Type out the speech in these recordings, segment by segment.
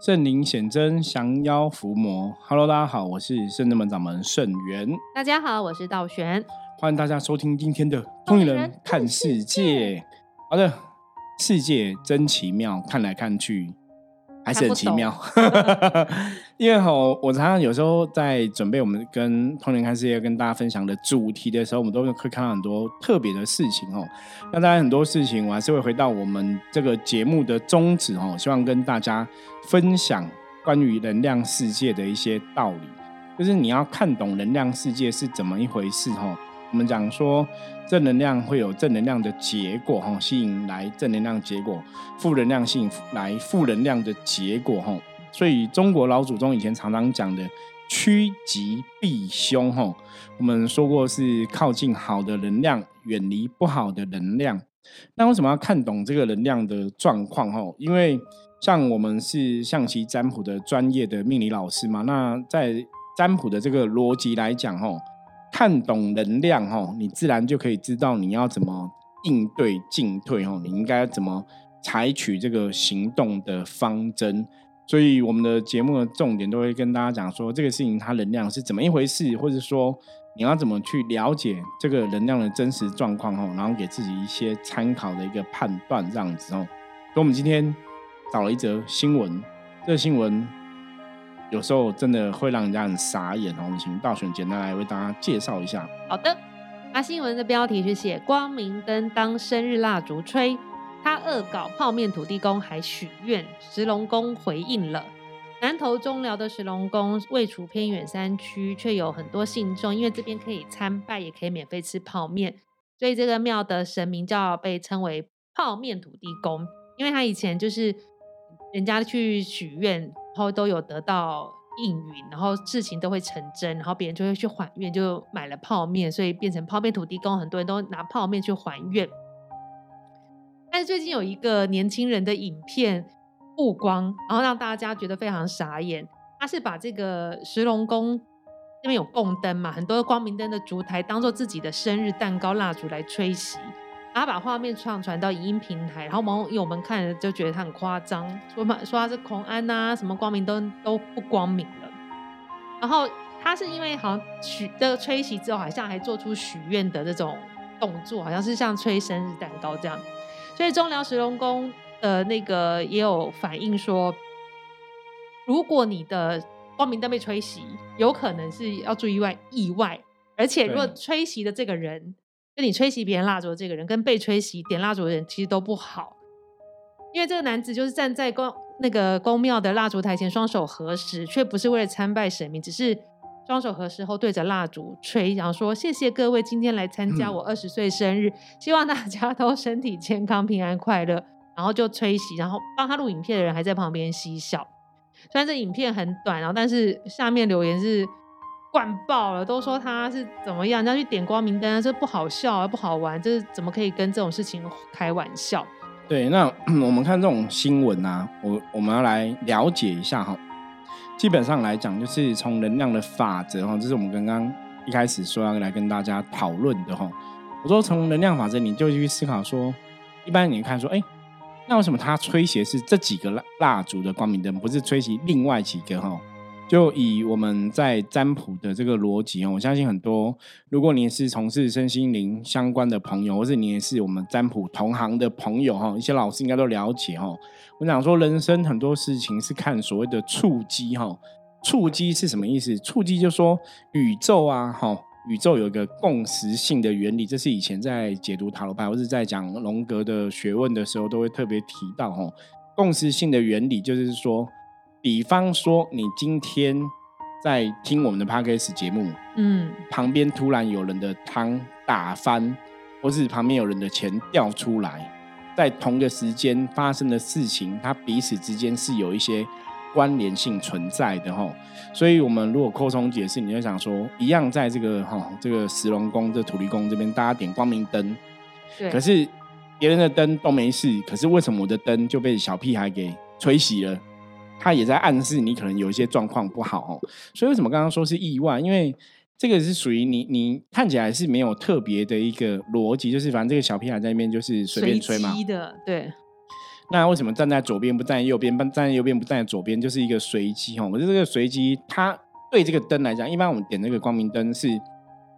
圣灵显真，降妖伏魔。Hello，大家好，我是圣真门掌门圣元。大家好，我是道玄。欢迎大家收听今天的《通灵人看世界》。好的，世界真奇妙，看来看去。还是很奇妙，因为哈，我常常有时候在准备我们跟通年看世界跟大家分享的主题的时候，我们都会看到很多特别的事情哦。那当然很多事情，我还是会回到我们这个节目的宗旨哦，希望跟大家分享关于能量世界的一些道理，就是你要看懂能量世界是怎么一回事哦。我们讲说，正能量会有正能量的结果，哈，吸引来正能量结果；负能量吸引来负能量的结果，哈。所以中国老祖宗以前常常讲的“趋吉避凶”，哈，我们说过是靠近好的能量，远离不好的能量。那为什么要看懂这个能量的状况？哈，因为像我们是象棋占卜的专业的命理老师嘛，那在占卜的这个逻辑来讲，哈。看懂能量哦，你自然就可以知道你要怎么应对进退哦，你应该怎么采取这个行动的方针。所以我们的节目的重点都会跟大家讲说，这个事情它能量是怎么一回事，或者说你要怎么去了解这个能量的真实状况哦，然后给自己一些参考的一个判断这样子哦。所以我们今天找了一则新闻，这个新闻。有时候真的会让人家很傻眼哦。我们请道选简单来为大家介绍一下。好的，那新闻的标题是写光明灯当生日蜡烛吹，他恶搞泡面土地公还许愿，石龙宫回应了。南投中寮的石龙宫位处偏远山区，却有很多信众，因为这边可以参拜，也可以免费吃泡面，所以这个庙的神明叫被称为泡面土地公，因为他以前就是人家去许愿。然后都有得到应允，然后事情都会成真，然后别人就会去还愿，就买了泡面，所以变成泡面土地公，很多人都拿泡面去还愿。但是最近有一个年轻人的影片曝光，然后让大家觉得非常傻眼。他是把这个石龙宫那边有供灯嘛，很多光明灯的烛台当做自己的生日蛋糕蜡烛来吹熄。他把画面上传到影音平台，然后网友们看了就觉得他很夸张，说嘛说他是孔安呐，什么光明灯都不光明了。然后他是因为好像许这个吹熄之后，好像还做出许愿的这种动作，好像是像吹生日蛋糕这样。所以中辽石龙宫的那个也有反映说，如果你的光明灯被吹熄，有可能是要注意外意外，而且如果吹熄的这个人。跟你吹熄别人蜡烛的这个人，跟被吹熄点蜡烛的人，其实都不好。因为这个男子就是站在公那个公庙的蜡烛台前，双手合十，却不是为了参拜神明，只是双手合十后对着蜡烛吹，然后说：“谢谢各位今天来参加我二十岁生日，希望大家都身体健康、平安快乐。”然后就吹熄，然后帮他录影片的人还在旁边嬉笑。虽然这影片很短，然后但是下面留言是。灌爆了，都说他是怎么样，人家去点光明灯，这不好笑啊，不好玩，这是怎么可以跟这种事情开玩笑？对，那 我们看这种新闻啊，我我们要来了解一下哈。基本上来讲，就是从能量的法则哈，这是我们刚刚一开始说要来跟大家讨论的哈。我说从能量法则，你就去思考说，一般你看说，哎，那为什么他吹熄是这几个蜡蜡烛的光明灯，不是吹熄另外几个哈？就以我们在占卜的这个逻辑哦，我相信很多，如果你是从事身心灵相关的朋友，或是你也是我们占卜同行的朋友哈，一些老师应该都了解哈。我想说，人生很多事情是看所谓的触机哈，触机是什么意思？触机就说宇宙啊哈，宇宙有一个共识性的原理，这是以前在解读塔罗牌或者在讲龙格的学问的时候都会特别提到哈，共识性的原理就是说。比方说，你今天在听我们的 podcast 节目，嗯，旁边突然有人的汤打翻，或是旁边有人的钱掉出来，在同个时间发生的事情，它彼此之间是有一些关联性存在的哈。所以，我们如果扩充解释，你就想说，一样在这个哈这个石龙宫、这土地公这边，大家点光明灯，对，可是别人的灯都没事，可是为什么我的灯就被小屁孩给吹熄了？他也在暗示你可能有一些状况不好哦，所以为什么刚刚说是意外？因为这个是属于你，你看起来是没有特别的一个逻辑，就是反正这个小屁孩在那边就是随便吹嘛。的对。那为什么站在左边不站在右边？站在右边不站在左边，就是一个随机哈。我觉得这个随机，它对这个灯来讲，一般我们点这个光明灯是，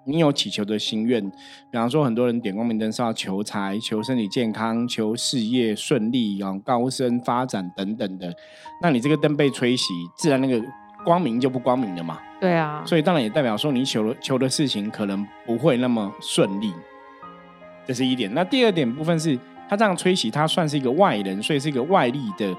你有祈求的心愿，比方说很多人点光明灯是要求财、求身体健康、求事业顺利、然后高升发展等等的。那你这个灯被吹熄，自然那个光明就不光明了嘛。对啊，所以当然也代表说你求了求的事情可能不会那么顺利，这是一点。那第二点部分是。他这样吹熄，他算是一个外人，所以是一个外力的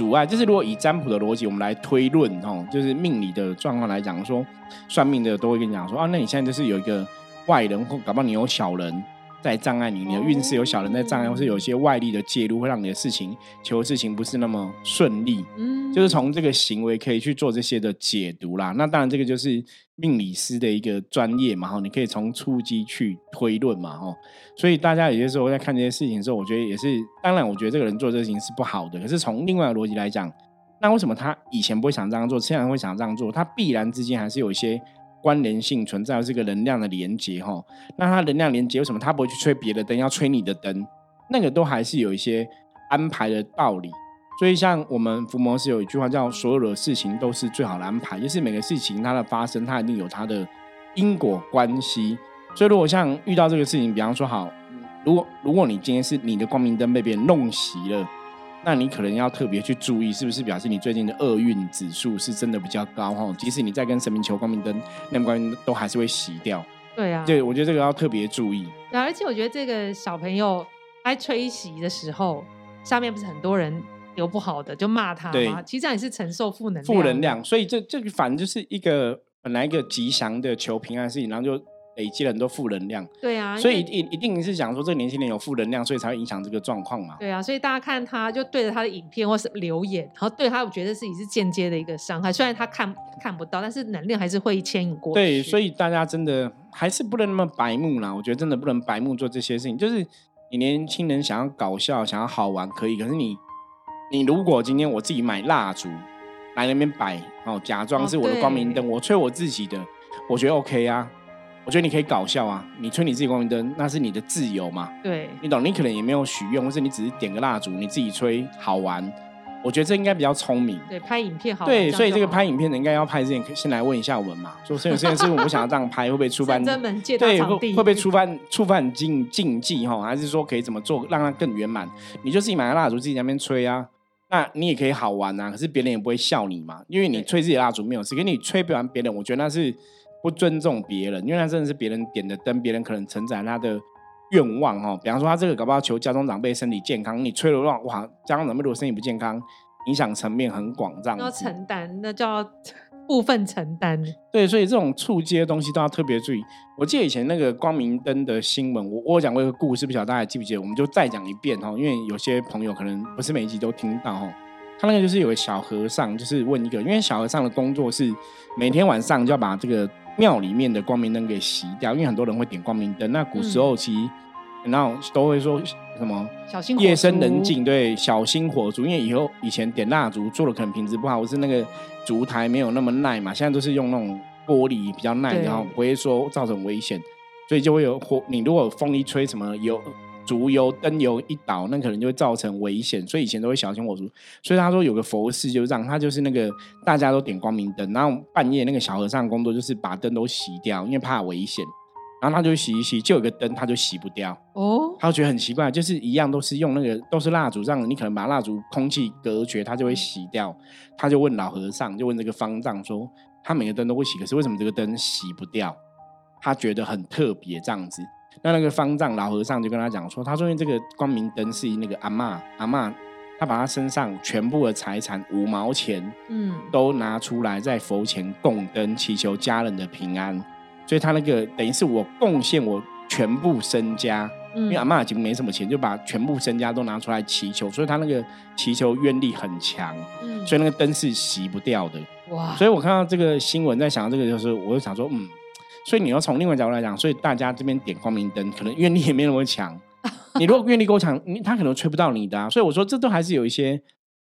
阻碍。就是如果以占卜的逻辑，我们来推论哦，就是命理的状况来讲，说算命的都会跟你讲说啊，那你现在就是有一个外人，或搞不好你有小人。在障碍你，你的运势有小人在障碍，或是有些外力的介入，会让你的事情求的事情不是那么顺利。嗯，就是从这个行为可以去做这些的解读啦。那当然，这个就是命理师的一个专业嘛，哈，你可以从初级去推论嘛，哈。所以大家有些时候在看这些事情的时候，我觉得也是，当然，我觉得这个人做这个事情是不好的。可是从另外的逻辑来讲，那为什么他以前不会想这样做，现在会想这样做？他必然之间还是有一些。关联性存在这个能量的连接哈，那它能量连接为什么它不会去吹别的灯，要吹你的灯？那个都还是有一些安排的道理。所以像我们伏魔师有一句话叫“所有的事情都是最好的安排”，就是每个事情它的发生，它一定有它的因果关系。所以如果像遇到这个事情，比方说好，如果如果你今天是你的光明灯被别人弄熄了。那你可能要特别去注意，是不是表示你最近的厄运指数是真的比较高哈？即使你在跟神明求光明灯，那么光明都还是会洗掉。对啊，对，我觉得这个要特别注意。对，而且我觉得这个小朋友在吹洗的时候，下面不是很多人有不好的就骂他吗？其实这样也是承受负能量。负能量，所以这这个反正就是一个本来一个吉祥的求平安的事情，然后就。累积了很多负能量，对啊，所以一一定是想说这个年轻人有负能量，所以才会影响这个状况嘛。对啊，所以大家看他就对着他的影片或是留言，然后对他，我觉得自己是间接的一个伤害。虽然他看看不到，但是能量还是会牵引过。对，所以大家真的还是不能那么白目啦。我觉得真的不能白目做这些事情。就是你年轻人想要搞笑、想要好玩可以，可是你你如果今天我自己买蜡烛来那边摆哦，假装是我的光明灯，我吹我自己的，我觉得 OK 啊。我觉得你可以搞笑啊！你吹你自己光明灯，那是你的自由嘛？对，你懂？你可能也没有许愿，或是你只是点个蜡烛，你自己吹好玩。我觉得这应该比较聪明。对，拍影片好。对，所以这个拍影片的应该要拍之前，先来问一下我们嘛，说这件事我不想要这样拍，会不会触犯？对，会会不会触犯触犯禁禁忌哈？还是说可以怎么做让它更圆满？你就自己买个蜡烛，自己在那边吹啊，那你也可以好玩啊。可是别人也不会笑你嘛，因为你吹自己蜡烛没有事，可你吹不完别人，我觉得那是。不尊重别人，因为他真的是别人点的灯，别人可能承载他的愿望哦。比方说，他这个搞不好求家中长辈身体健康，你吹了乱哇，家中长辈如果身体不健康，影响层面很广，这样要承担，那叫 部分承担。对，所以这种触接的东西都要特别注意。我记得以前那个光明灯的新闻，我我讲过一个故事，不晓得大家记不记得？我们就再讲一遍哈，因为有些朋友可能不是每一集都听到哈。他那个就是有个小和尚，就是问一个，因为小和尚的工作是每天晚上就要把这个。庙里面的光明灯给熄掉，因为很多人会点光明灯。那古时候其实，然后都会说什么夜深人静，对，小心火烛。因为以后以前点蜡烛做的可能品质不好，或是那个烛台没有那么耐嘛。现在都是用那种玻璃比较耐，然后不会说造成危险，所以就会有火。你如果风一吹，什么有。烛油灯油一倒，那可能就会造成危险，所以以前都会小心火烛。所以他说有个佛事，就让他就是那个大家都点光明灯，然后半夜那个小和尚工作就是把灯都熄掉，因为怕危险。然后他就洗一洗，就有个灯他就洗不掉。哦，他就觉得很奇怪，就是一样都是用那个都是蜡烛，这样你可能把蜡烛空气隔绝，它就会洗掉。他就问老和尚，就问这个方丈说，他每个灯都会洗，可是为什么这个灯洗不掉？他觉得很特别，这样子。那那个方丈老和尚就跟他讲说，他说因为这个光明灯是那个阿妈阿妈，他把他身上全部的财产五毛钱，嗯，都拿出来在佛前供灯，祈求家人的平安。所以他那个等于是我贡献我全部身家，因为阿妈已经没什么钱，就把全部身家都拿出来祈求，所以他那个祈求愿力很强，嗯，所以那个灯是熄不掉的。哇！所以我看到这个新闻，在想到这个，就是我就想说，嗯。所以你要从另外角度来讲，所以大家这边点光明灯，可能愿力也没那么强。你如果愿力够强，你他可能吹不到你的。所以我说，这都还是有一些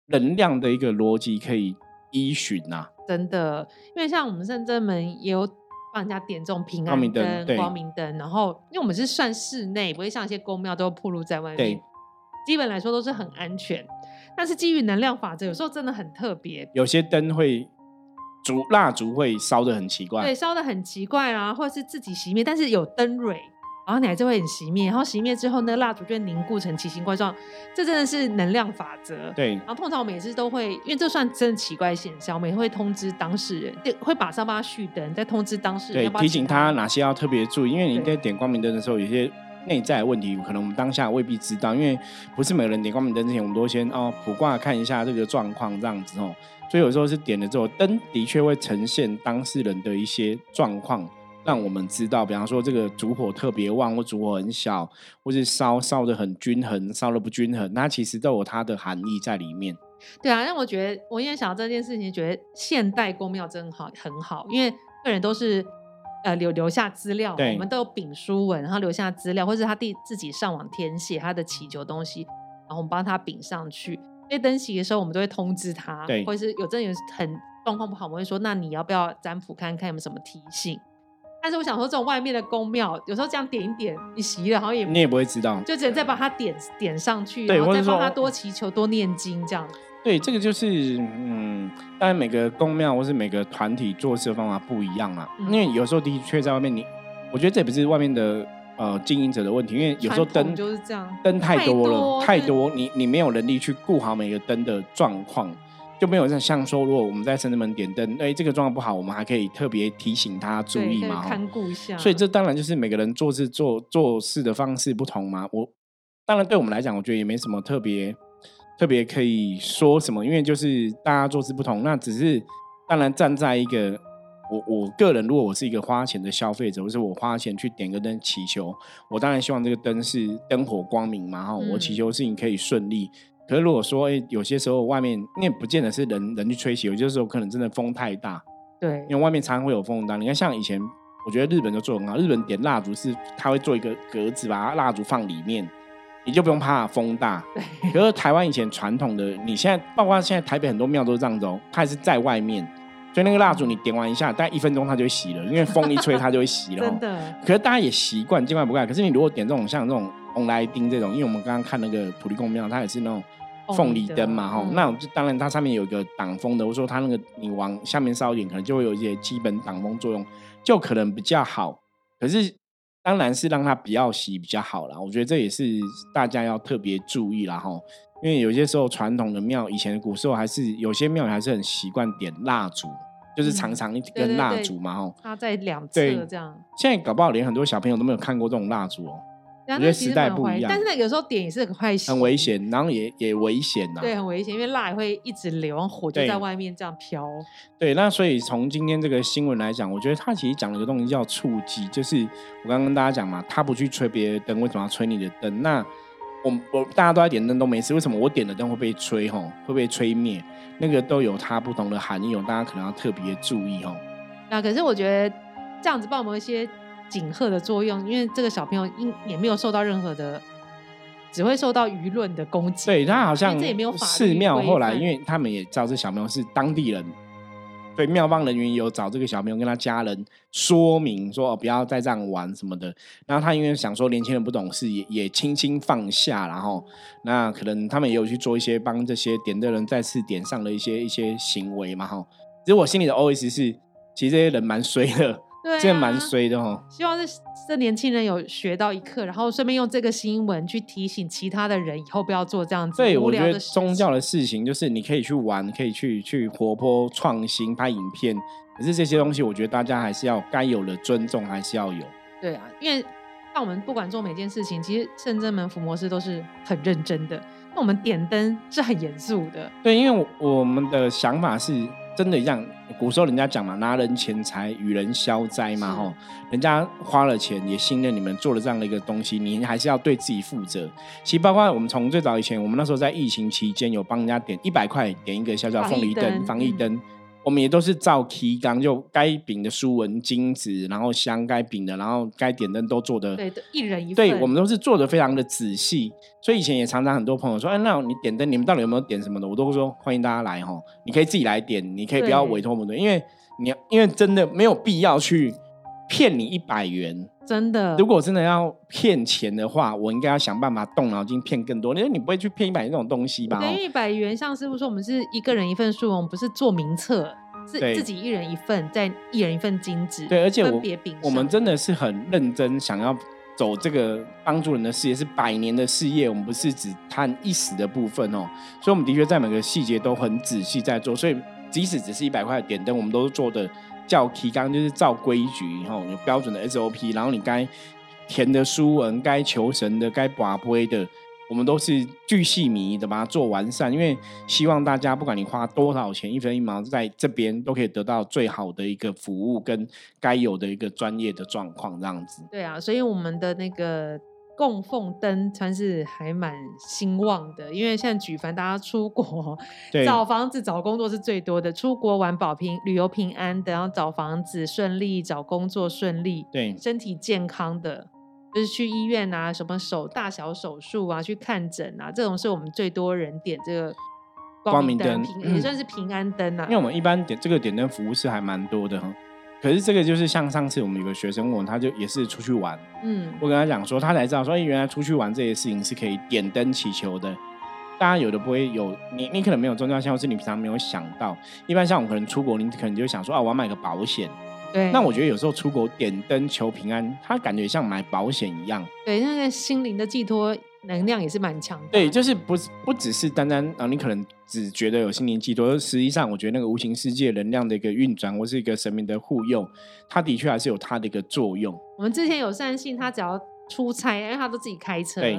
能量的一个逻辑可以依循呐。真的，因为像我们圣真门也有帮人家点这种平安灯、光明灯，然后因为我们是算室内，不会像一些公庙都铺露在外面。基本来说都是很安全。但是基于能量法则，有时候真的很特别。有些灯会烛蜡烛会烧的很奇怪，对，烧的很奇怪啊，或者是自己熄灭，但是有灯蕊。然后你还是会很熄灭，然后熄灭之后，那个蜡烛就会凝固成奇形怪状，这真的是能量法则。对。然后通常我们也是都会，因为这算真的奇怪现象，我们也会通知当事人，会马上帮他续灯，再通知当事人，对，提醒他哪些要特别注意。因为你在点光明灯的时候，有些内在问题，可能我们当下未必知道，因为不是每个人点光明灯之前，我们都先哦卜卦看一下这个状况这样子哦。所以有时候是点了之后，灯的确会呈现当事人的一些状况。让我们知道，比方说这个烛火特别旺，或烛火很小，或是烧烧的很均衡，烧的不均衡，那其实都有它的含义在里面。对啊，让我觉得，我因为想到这件事情，觉得现代宫庙真好，很好，因为个人都是呃留留下资料，我们都有丙书文，然后留下资料，或者他第自己上网填写他的祈求东西，然后我们帮他丙上去。因为登喜的时候，我们都会通知他，对，或者是有真的有很状况不好，我们会说，那你要不要占卜看看有没有什么提醒？但是我想说，这种外面的宫庙，有时候这样点一点，你洗了好像也你也不会知道，就只能再把它点点上去，然后再帮他多祈求、多念经这样。对，这个就是嗯，当然每个宫庙或是每个团体做事的方法不一样啊。因为有时候的确在外面，你我觉得这也不是外面的呃经营者的问题，因为有时候灯就是这样，灯太多了，太多，你你没有能力去顾好每个灯的状况。就没有像像说，如果我们在深圳门点灯，哎，这个状况不好，我们还可以特别提醒他注意嘛，看顾一下。所以这当然就是每个人做事做做事的方式不同嘛。我当然对我们来讲，我觉得也没什么特别特别可以说什么，因为就是大家做事不同。那只是当然站在一个我我个人，如果我是一个花钱的消费者，或是我花钱去点个灯祈求，我当然希望这个灯是灯火光明嘛，哈，我祈求事情可以顺利。可是如果说，哎，有些时候外面，因为不见得是人人去吹起，有些时候可能真的风太大，对，因为外面常常会有风大。你看，像以前，我觉得日本就做很好，日本点蜡烛是他会做一个格子，把蜡烛放里面，你就不用怕风大。对。可是台湾以前传统的，你现在包括现在台北很多庙都是这样子哦，它是在外面，所以那个蜡烛你点完一下，大概一分钟它就会熄了，因为风一吹它就会熄了。真的。可是大家也习惯，见怪不怪。可是你如果点这种像这种红来丁这种，因为我们刚刚看那个土地公庙，它也是那种。凤梨灯嘛，哈，那就当然它上面有一个挡风的，我说它那个你往下面烧一点，可能就会有一些基本挡风作用，就可能比较好。可是当然是让它不要洗比较好啦。我觉得这也是大家要特别注意啦，哈，因为有些时候传统的庙，以前古时候还是有些庙还是很习惯点蜡烛，就是长长一根蜡烛嘛，哈，它在两侧这样。现在搞不好连很多小朋友都没有看过这种蜡烛哦。我觉得时代不一样，但是那有时候点也是很坏，很危险，然后也也危险呐。对，很危险，因为蜡也会一直流，火就在外面这样飘。对，那所以从今天这个新闻来讲，我觉得他其实讲了一个东西叫触机，就是我刚刚跟大家讲嘛，他不去吹别的灯，为什么要吹你的灯？那我我大家都在点灯都没事，为什么我点的灯会被吹？吼，会被吹灭？那个都有它不同的含义，哦，大家可能要特别注意哦。那可是我觉得这样子帮我们一些。警贺的作用，因为这个小朋友应也没有受到任何的，只会受到舆论的攻击。对他好像这也没有寺庙后来，因为他们也知道这小朋友是当地人，对庙方人员有找这个小朋友跟他家人说明说哦不要再这样玩什么的。然后他因为想说年轻人不懂事，也也轻轻放下，然后那可能他们也有去做一些帮这些点的人再次点上的一些一些行为嘛哈。其实我心里的 OS 是，其实这些人蛮衰的。这蛮衰的哦，希望是这年轻人有学到一课，然后顺便用这个新闻去提醒其他的人，以后不要做这样子。对，我觉得宗教的事情就是你可以去玩，可以去去活泼创新拍影片，可是这些东西我觉得大家还是要该有的尊重还是要有。对啊，因为像我们不管做每件事情，其实圣真门伏魔师都是很认真的，那我们点灯是很严肃的。对，因为我们的想法是。真的像古时候人家讲嘛，拿人钱财与人消灾嘛，吼，人家花了钱也信任你们做了这样的一个东西，你还是要对自己负责。其实包括我们从最早以前，我们那时候在疫情期间有帮人家点一百块点一个小小凤梨灯、防疫灯。我们也都是照提纲，就该饼的书文金子，然后香该饼的，然后该点灯都做的，对，一人一份。对，我们都是做的非常的仔细。所以以前也常常很多朋友说：“哎，那你点灯，你们到底有没有点什么的？”我都会说：“欢迎大家来哈，你可以自己来点，你可以不要委托我们的，因为你因为真的没有必要去骗你一百元，真的。如果真的要骗钱的话，我应该要想办法动脑筋骗更多。因为你不会去骗一百元这种东西吧？对，一百元，像师傅说，我们是一个人一份数，我们不是做名册，是自己一人一份，再一人一份金纸。对，而且我我们真的是很认真，想要走这个帮助人的事业，是百年的事业。我们不是只贪一时的部分哦，所以我们的确在每个细节都很仔细在做。所以即使只是一百块的点灯，我们都是做的。叫提纲就是照规矩，吼有标准的 SOP，然后你该填的书文、该求神的、该把杯的，我们都是巨细靡遗的把它做完善。因为希望大家不管你花多少钱，一分一毛在这边都可以得到最好的一个服务跟该有的一个专业的状况，这样子。对啊，所以我们的那个。供奉灯算是还蛮兴旺的，因为现在举凡大家出国 找房子、找工作是最多的。出国玩保平、旅游平安的，然后找房子顺利、找工作顺利，对身体健康的，就是去医院啊，什么手大小手术啊，去看诊啊，这种是我们最多人点这个光明灯，也算是平安灯啊。因为我们一般点这个点灯服务是还蛮多的哈。可是这个就是像上次我们有个学生问，他就也是出去玩，嗯，我跟他讲说，他才知道说，哎，原来出去玩这些事情是可以点灯祈求的。大家有的不会有，你你可能没有宗教信仰，是你平常没有想到。一般像我们可能出国，你可能就想说，啊，我要买个保险。对。那我觉得有时候出国点灯求平安，他感觉像买保险一样。对，那个心灵的寄托。能量也是蛮强的，对，就是不不只是单单啊，你可能只觉得有心灵寄托，实际上我觉得那个无形世界能量的一个运转，或是一个神明的护佑，它的确还是有它的一个作用。我们之前有善信，他只要出差，因为他都自己开车，对，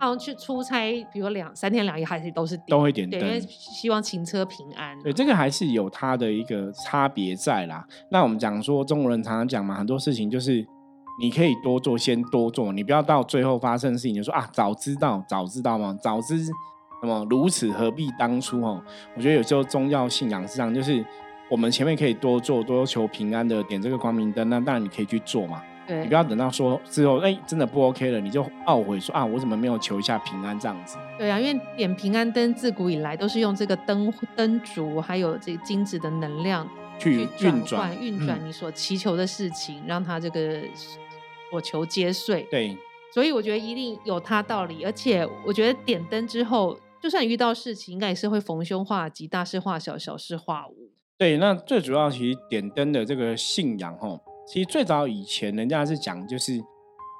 然后去出差，比如两三天两夜，还是都是都会点灯，因为希望行车平安。对，这个还是有它的一个差别在啦。那我们讲说，中国人常常讲嘛，很多事情就是。你可以多做，先多做，你不要到最后发生事情就说啊，早知道，早知道吗？早知那么如此，何必当初？哦，我觉得有时候宗教信仰是这样，就是我们前面可以多做，多求平安的，点这个光明灯，那当然你可以去做嘛。对，你不要等到说之后，哎，真的不 OK 了，你就懊悔说啊，我怎么没有求一下平安这样子？对啊，因为点平安灯自古以来都是用这个灯灯烛，还有这个金子的能量去运转运转你所祈求的事情，让它这个。我求皆遂，对，所以我觉得一定有他道理，而且我觉得点灯之后，就算遇到事情，应该也是会逢凶化吉，大事化小，小事化无。对，那最主要其实点灯的这个信仰，哈，其实最早以前人家是讲，就是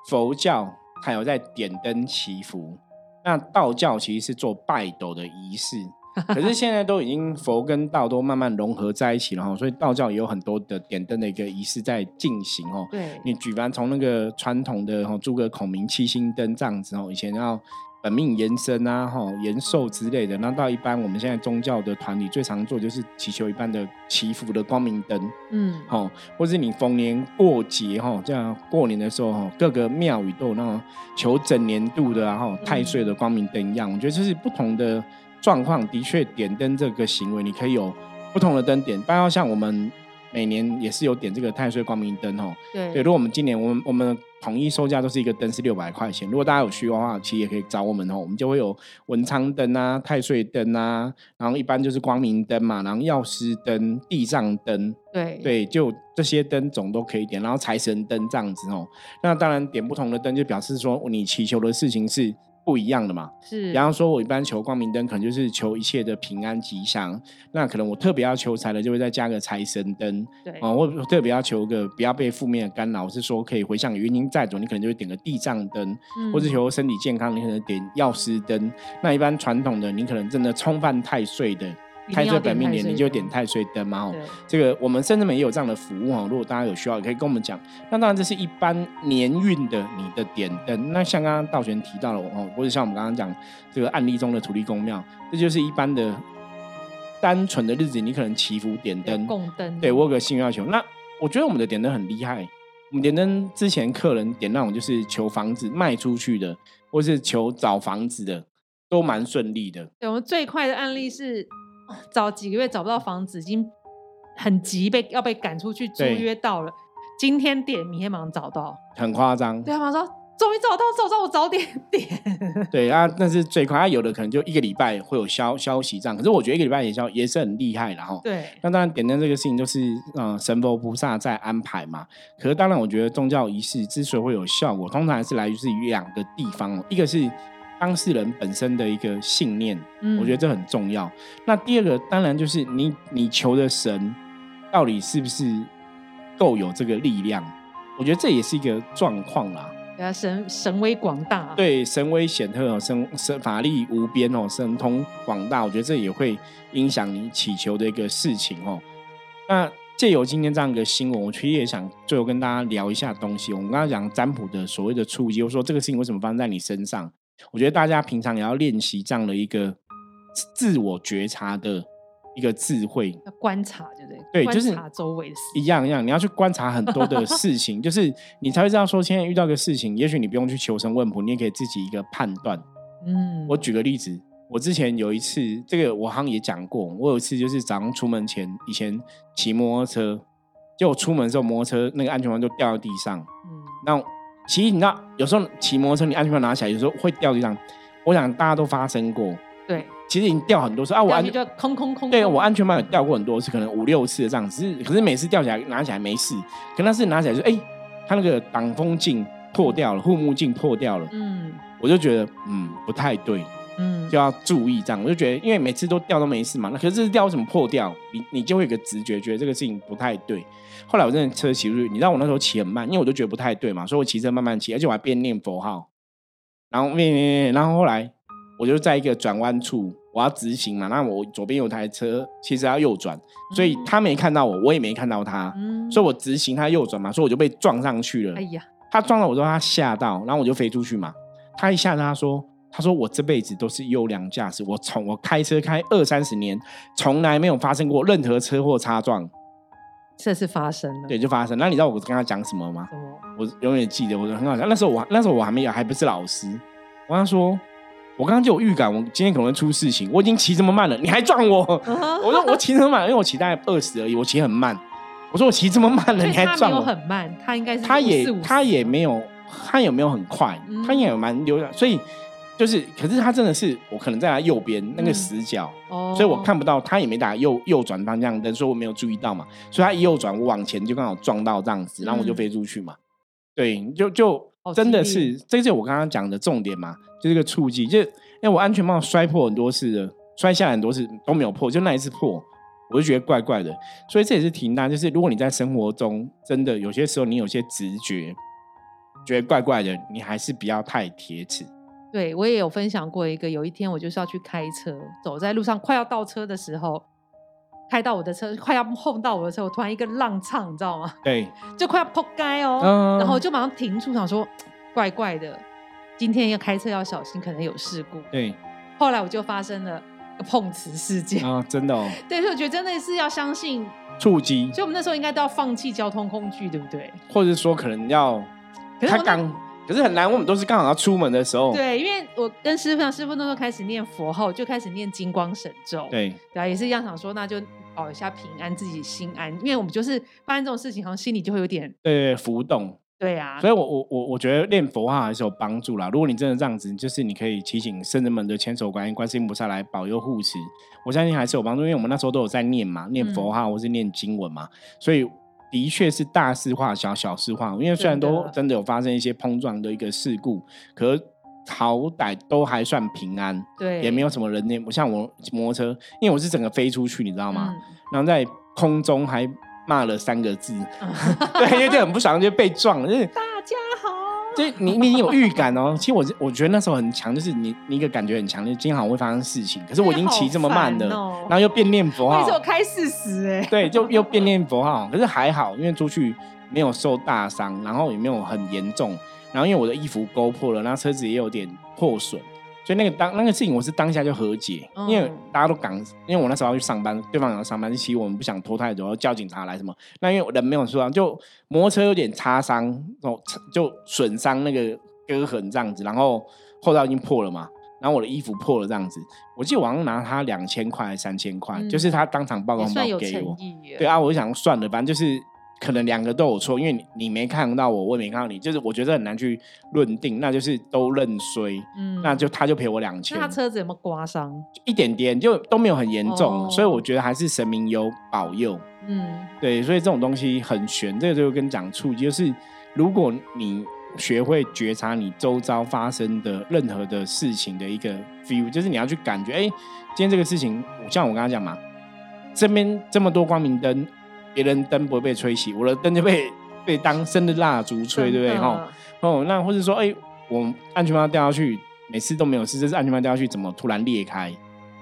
佛教还有在点灯祈福，那道教其实是做拜斗的仪式。可是现在都已经佛跟道都慢慢融合在一起了哈，所以道教也有很多的点灯的一个仪式在进行哦。对，你举凡从那个传统的哈，诸葛孔明七星灯这样子哦，以前要本命延伸啊哈，延寿之类的，那到一般我们现在宗教的团体最常做就是祈求一般的祈福的光明灯，嗯，好，或是你逢年过节哈，这样过年的时候哈，各个庙宇都有那种求整年度的然后太岁的光明灯一样，我觉得这是不同的。状况的确，点灯这个行为，你可以有不同的灯点。包括像我们每年也是有点这个太岁光明灯哦。对。对，如果我们今年我们我们统一售价都是一个灯是六百块钱。如果大家有需要的话，其实也可以找我们哦。我们就会有文昌灯啊、太岁灯啊，然后一般就是光明灯嘛，然后药师灯、地藏灯。对。对，就这些灯总都可以点，然后财神灯这样子哦。那当然点不同的灯，就表示说你祈求的事情是。不一样的嘛，是。比方说，我一般求光明灯，可能就是求一切的平安吉祥。那可能我特别要求财的，就会再加个财神灯。对。啊，我特别要求个不要被负面的干扰，是说可以回向冤亲债主，你可能就会点个地藏灯。嗯。或者求身体健康，你可能点药师灯。那一般传统的，你可能真的冲犯太岁的。太岁本命年，你就点太岁灯嘛。哦，这个我们甚至们也有这样的服务哦。如果大家有需要，也可以跟我们讲。那当然，这是一般年运的你的点灯。那像刚刚道玄提到了哦，或者像我们刚刚讲这个案例中的土地公庙，这就是一般的单纯的日子，你可能祈福点灯、供灯。对我有个心愿要求。那我觉得我们的点灯很厉害。我们点灯之前，客人点那种就是求房子卖出去的，或是求找房子的，都蛮顺利的。对我们最快的案例是。找几个月找不到房子，已经很急，被要被赶出去租约到了。今天点，明天马上找到，很夸张。对啊，马上说终于找到，早上我早点点。对啊，那是最快。他有的可能就一个礼拜会有消消息这样，可是我觉得一个礼拜也消也是很厉害的哈。对，那当然点灯这个事情就是嗯神佛菩萨在安排嘛。可是当然，我觉得宗教仪式之所以会有效果，通常还是来自于两个地方，一个是当事人本身的一个信念，我觉得这很重要。那第二个当然就是你你求的神到底是不是够有这个力量？我觉得这也是一个状况啦。对啊，神神威广大，对，神威显赫哦，神神法力无边哦，神通广大。我觉得这也会影响你祈求的一个事情哦。那借由今天这样一个新闻，我其实也想最后跟大家聊一下东西。我们刚刚讲占卜的所谓的触及，我说这个事情为什么发生在你身上？我觉得大家平常也要练习这样的一个自我觉察的。一个智慧，要观察，对不对？对，就是周围的事一样一样，你要去观察很多的 事情，就是你才会知道说，现在遇到个事情，也许你不用去求神问卜，你也可以自己一个判断。嗯，我举个例子，我之前有一次，这个我好像也讲过，我有一次就是早上出门前，以前骑摩托车，就我出门的时候，摩托车那个安全环就掉到地上。嗯，那其实你知道，有时候骑摩托车，你安全帽拿起来，有时候会掉地上。我想大家都发生过。对。其实已经掉很多次啊！我安就空空空。对我安全帽也掉过很多次，可能五六次这样子。可是每次掉起来拿起来没事，可那是拿起来就哎，它那个挡风镜破掉了，护目镜破掉了。嗯，我就觉得嗯不太对，嗯，就要注意这样。我就觉得，因为每次都掉都没事嘛，那可是这次掉为什么破掉？你你就会有个直觉，觉得这个事情不太对。后来我真的车骑出去，你知道我那时候骑很慢，因为我就觉得不太对嘛，所以我骑车慢慢骑，而且我还边念佛号，然后念念念，然后后来我就在一个转弯处。我要直行嘛，那我左边有台车，其实要右转，所以他没看到我，我也没看到他，所以我直行，他右转嘛，所以我就被撞上去了。哎呀，他撞到我之后，他吓到，然后我就飞出去嘛。他一下他说，他说我这辈子都是优良驾驶，我从我开车开二三十年，从来没有发生过任何车祸擦撞。这次发生了，对，就发生。那你知道我跟他讲什么吗？么？我永远记得，我很好笑。那时候我那时候我还没有，还不是老师，我跟他说。我刚刚就有预感，我今天可能会出事情。我已经骑这么慢了，你还撞我？我说我骑这么慢，因为我骑大概二十而已，我骑很慢。我说我骑这么慢了，你还撞我？很慢，他应该是他也他也没有，他有没有很快？他也蛮溜的，所以就是，可是他真的是我可能在他右边那个死角，所以我看不到，他也没打右右转方向灯，所以我没有注意到嘛。所以他一右转，我往前就刚好撞到这样子，然后我就飞出去嘛。对，就就真的是，这就是我刚刚讲的重点嘛，就是个触击，就。因为我安全帽摔破很多次了，摔下来很多次都没有破，就那一次破，我就觉得怪怪的。所以这也是提大，就是如果你在生活中真的有些时候你有些直觉，觉得怪怪的，你还是不要太铁齿。对我也有分享过一个，有一天我就是要去开车，走在路上快要倒车的时候，开到我的车快要碰到我的车，我突然一个浪唱，你知道吗？对，就快要扑街哦，然后就马上停住，想说怪怪的。今天要开车要小心，可能有事故。对，后来我就发生了碰瓷事件啊，真的哦。对，所以我觉得真的是要相信触及。所以我们那时候应该都要放弃交通工具，对不对？或者说可能要他刚，可是很难。我们都是刚好要出门的时候。对，因为我跟师傅，师傅那时候开始念佛后，就开始念金光神咒。对，对啊，也是一样想说，那就保一下平安，自己心安。因为我们就是发生这种事情，好像心里就会有点对浮动。对啊，所以，我我我我觉得念佛号还是有帮助啦。如果你真的这样子，就是你可以提醒圣人们的千手观音、观世音菩萨来保佑护持，我相信还是有帮助。因为我们那时候都有在念嘛，念佛号或是念经文嘛，所以的确是大事化小，小事化。因为虽然都真的有发生一些碰撞的一个事故，可好歹都还算平安，对，也没有什么人命。不像我摩托车，因为我是整个飞出去，你知道吗？然后在空中还。骂了三个字，对，因为就很不爽，就被撞了。就是就你你有预感哦。其实我我觉得那时候很强，就是你你一个感觉很强，就今天好像会发生事情。可是我已经骑这么慢的，然后又变念佛号，你我开四十哎，对，就又变念佛号。可是还好，因为出去没有受大伤，然后也没有很严重。然后因为我的衣服勾破了，然后车子也有点破损。所以那个当那个事情，我是当下就和解，因为大家都赶，因为我那时候要去上班，对方要上班，其实我们不想拖太久，要叫警察来什么。那因为人没有受伤，就摩托车有点擦伤，哦，就损伤那个割痕这样子，然后后道已经破了嘛，然后我的衣服破了这样子，我记得我好像拿他两千块、三千块，就是他当场报公包给我。对啊，我就想算了，反正就是可能两个都有错，因为你你没看到我，我也没看到你，就是我觉得很难去论定，那就是都认衰，嗯那就他就赔我两千那，他车子有没有刮伤？一点点就都没有很严重，哦所以我觉得还是神明有保佑。嗯，对，所以这种东西很玄，这个就跟讲触及，就是如果你学会觉察你周遭发生的任何的事情的一个 feel，就是你要去感觉，哎，今天这个事情，像我刚刚讲嘛，这边这么多光明灯，别人灯不会被吹熄，我的灯就被被当生日蜡烛吹，对不对？哈，哦，那或者说，哎，我安全帽掉下去，每次都没有事，这次安全帽掉下去怎么突然裂开？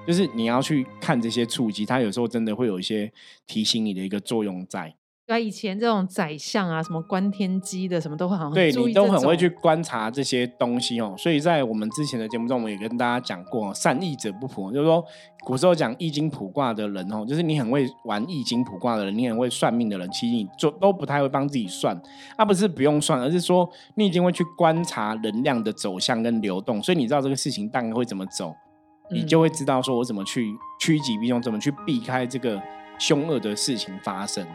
就是你要去看这些触及，它有时候真的会有一些提醒你的一个作用在。对啊，以前这种宰相啊，什么观天机的，什么都会好像对你都很会去观察这些东西哦。所以在我们之前的节目中，我们也跟大家讲过，善易者不卜，就是说古时候讲易经卜卦的人哦，就是你很会玩易经卜卦的人，你很会算命的人，其实你就都不太会帮自己算，啊，不是不用算，而是说你已经会去观察能量的走向跟流动，所以你知道这个事情大概会怎么走，你嗯就会知道说我怎么去趋吉避凶，怎么去避开这个凶恶的事情发生。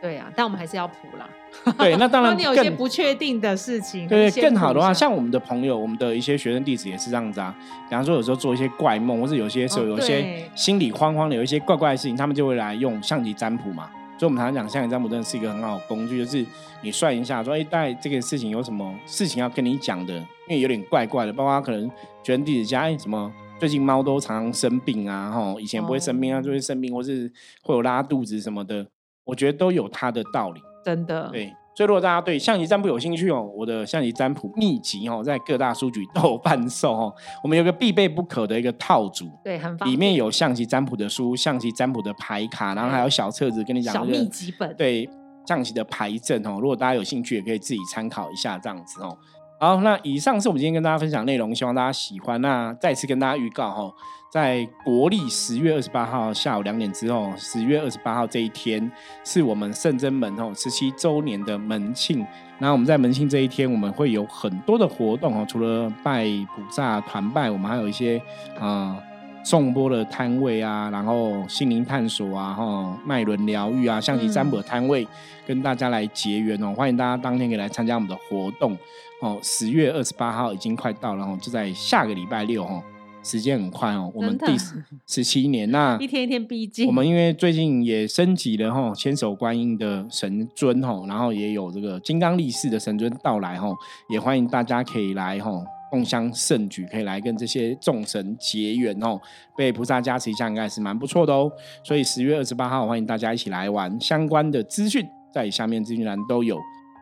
对啊，但我们还是要卜啦。对，那当然你有一些不确定的事情，还对更好的话，像我们的朋友，我们的一些学生弟子也是这样子啊。比方说，有时候做一些怪梦，或是有些时候哦有一些心里慌慌的，有一些怪怪的事情，他们就会来用象棋占卜嘛。所以，我们常常讲象棋占卜真的是一个很好的工具，就是你算一下，说，哎，大概这个事情有什么事情要跟你讲的，因为有点怪怪的，包括可能学生弟子家，哎，什么最近猫都常常生病啊，吼，以前不会生病啊，哦就会生病，或是会有拉肚子什么的，我觉得都有它的道理。真的，对，所以如果大家对象棋占卜有兴趣哦，我的象棋占卜秘籍哦，在各大书局都有贩售哦。我们有个必备不可的一个套组，对，很方里面有象棋占卜的书、象棋占卜的牌卡，然后还有小册子跟你讲小那个秘籍本，对象棋的牌阵哦。如果大家有兴趣，也可以自己参考一下这样子哦。好，那以上是我们今天跟大家分享的内容，希望大家喜欢。那再次跟大家预告哈，在国历十月二十八号下午两点之后，十月二十八号这一天是我们圣真门哦十七周年的门庆。那我们在门庆这一天，我们会有很多的活动哦，除了拜菩萨团拜，我们还有一些啊。呃颂钵的摊位啊，然后心灵探索啊，哈，脉轮疗愈啊，象棋占卜的摊位，跟大家来结缘哦。欢迎大家当天可以来参加我们的活动哦。十月二十八号已经快到了哦，就在下个礼拜六哦，时间很快哦。我们第十十七年，那 一天一天逼近。我们因为最近也升级了哈，千手观音的神尊哈，然后也有这个金刚力士的神尊到来哈，也欢迎大家可以来哈。共襄盛举，可以来跟这些众神结缘哦，被菩萨加持一下，应该是蛮不错的哦。所以十月二十八号，欢迎大家一起来玩，相关的资讯在下面资讯栏都有。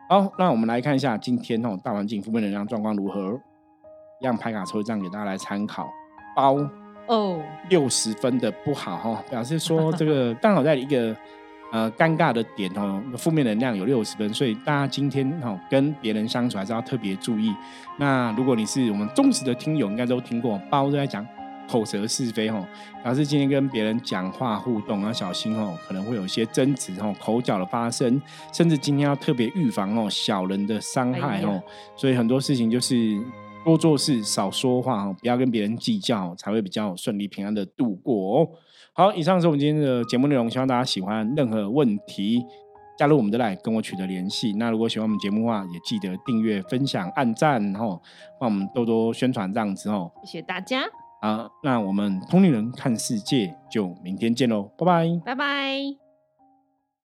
好，那我们来看一下今天哦，大环境负面能量状况如何？一样牌卡抽一张给大家来参考，包哦，六十分的不好哈，表示说这个 刚好在一个呃尴尬的点哦，负面能量有六十分，所以大家今天哈跟别人相处还是要特别注意。那如果你是我们忠实的听友，应该都听过包都在讲口舌是非哦，表示今天跟别人讲话互动要小心哦，可能会有一些争执哦，口角的发生，甚至今天要特别预防哦小人的伤害哦哎，所以很多事情就是。多做事，少说话哦，不要跟别人计较，才会比较顺利平安的度过哦。好，以上是我们今天的节目内容，希望大家喜欢。任何问题，加入我们的来跟我取得联系。那如果喜欢我们节目的话，也记得订阅、分享、按赞，然后帮我们多多宣传这样子哦。谢谢大家，好，那我们通灵人看世界就明天见喽，拜拜。拜拜。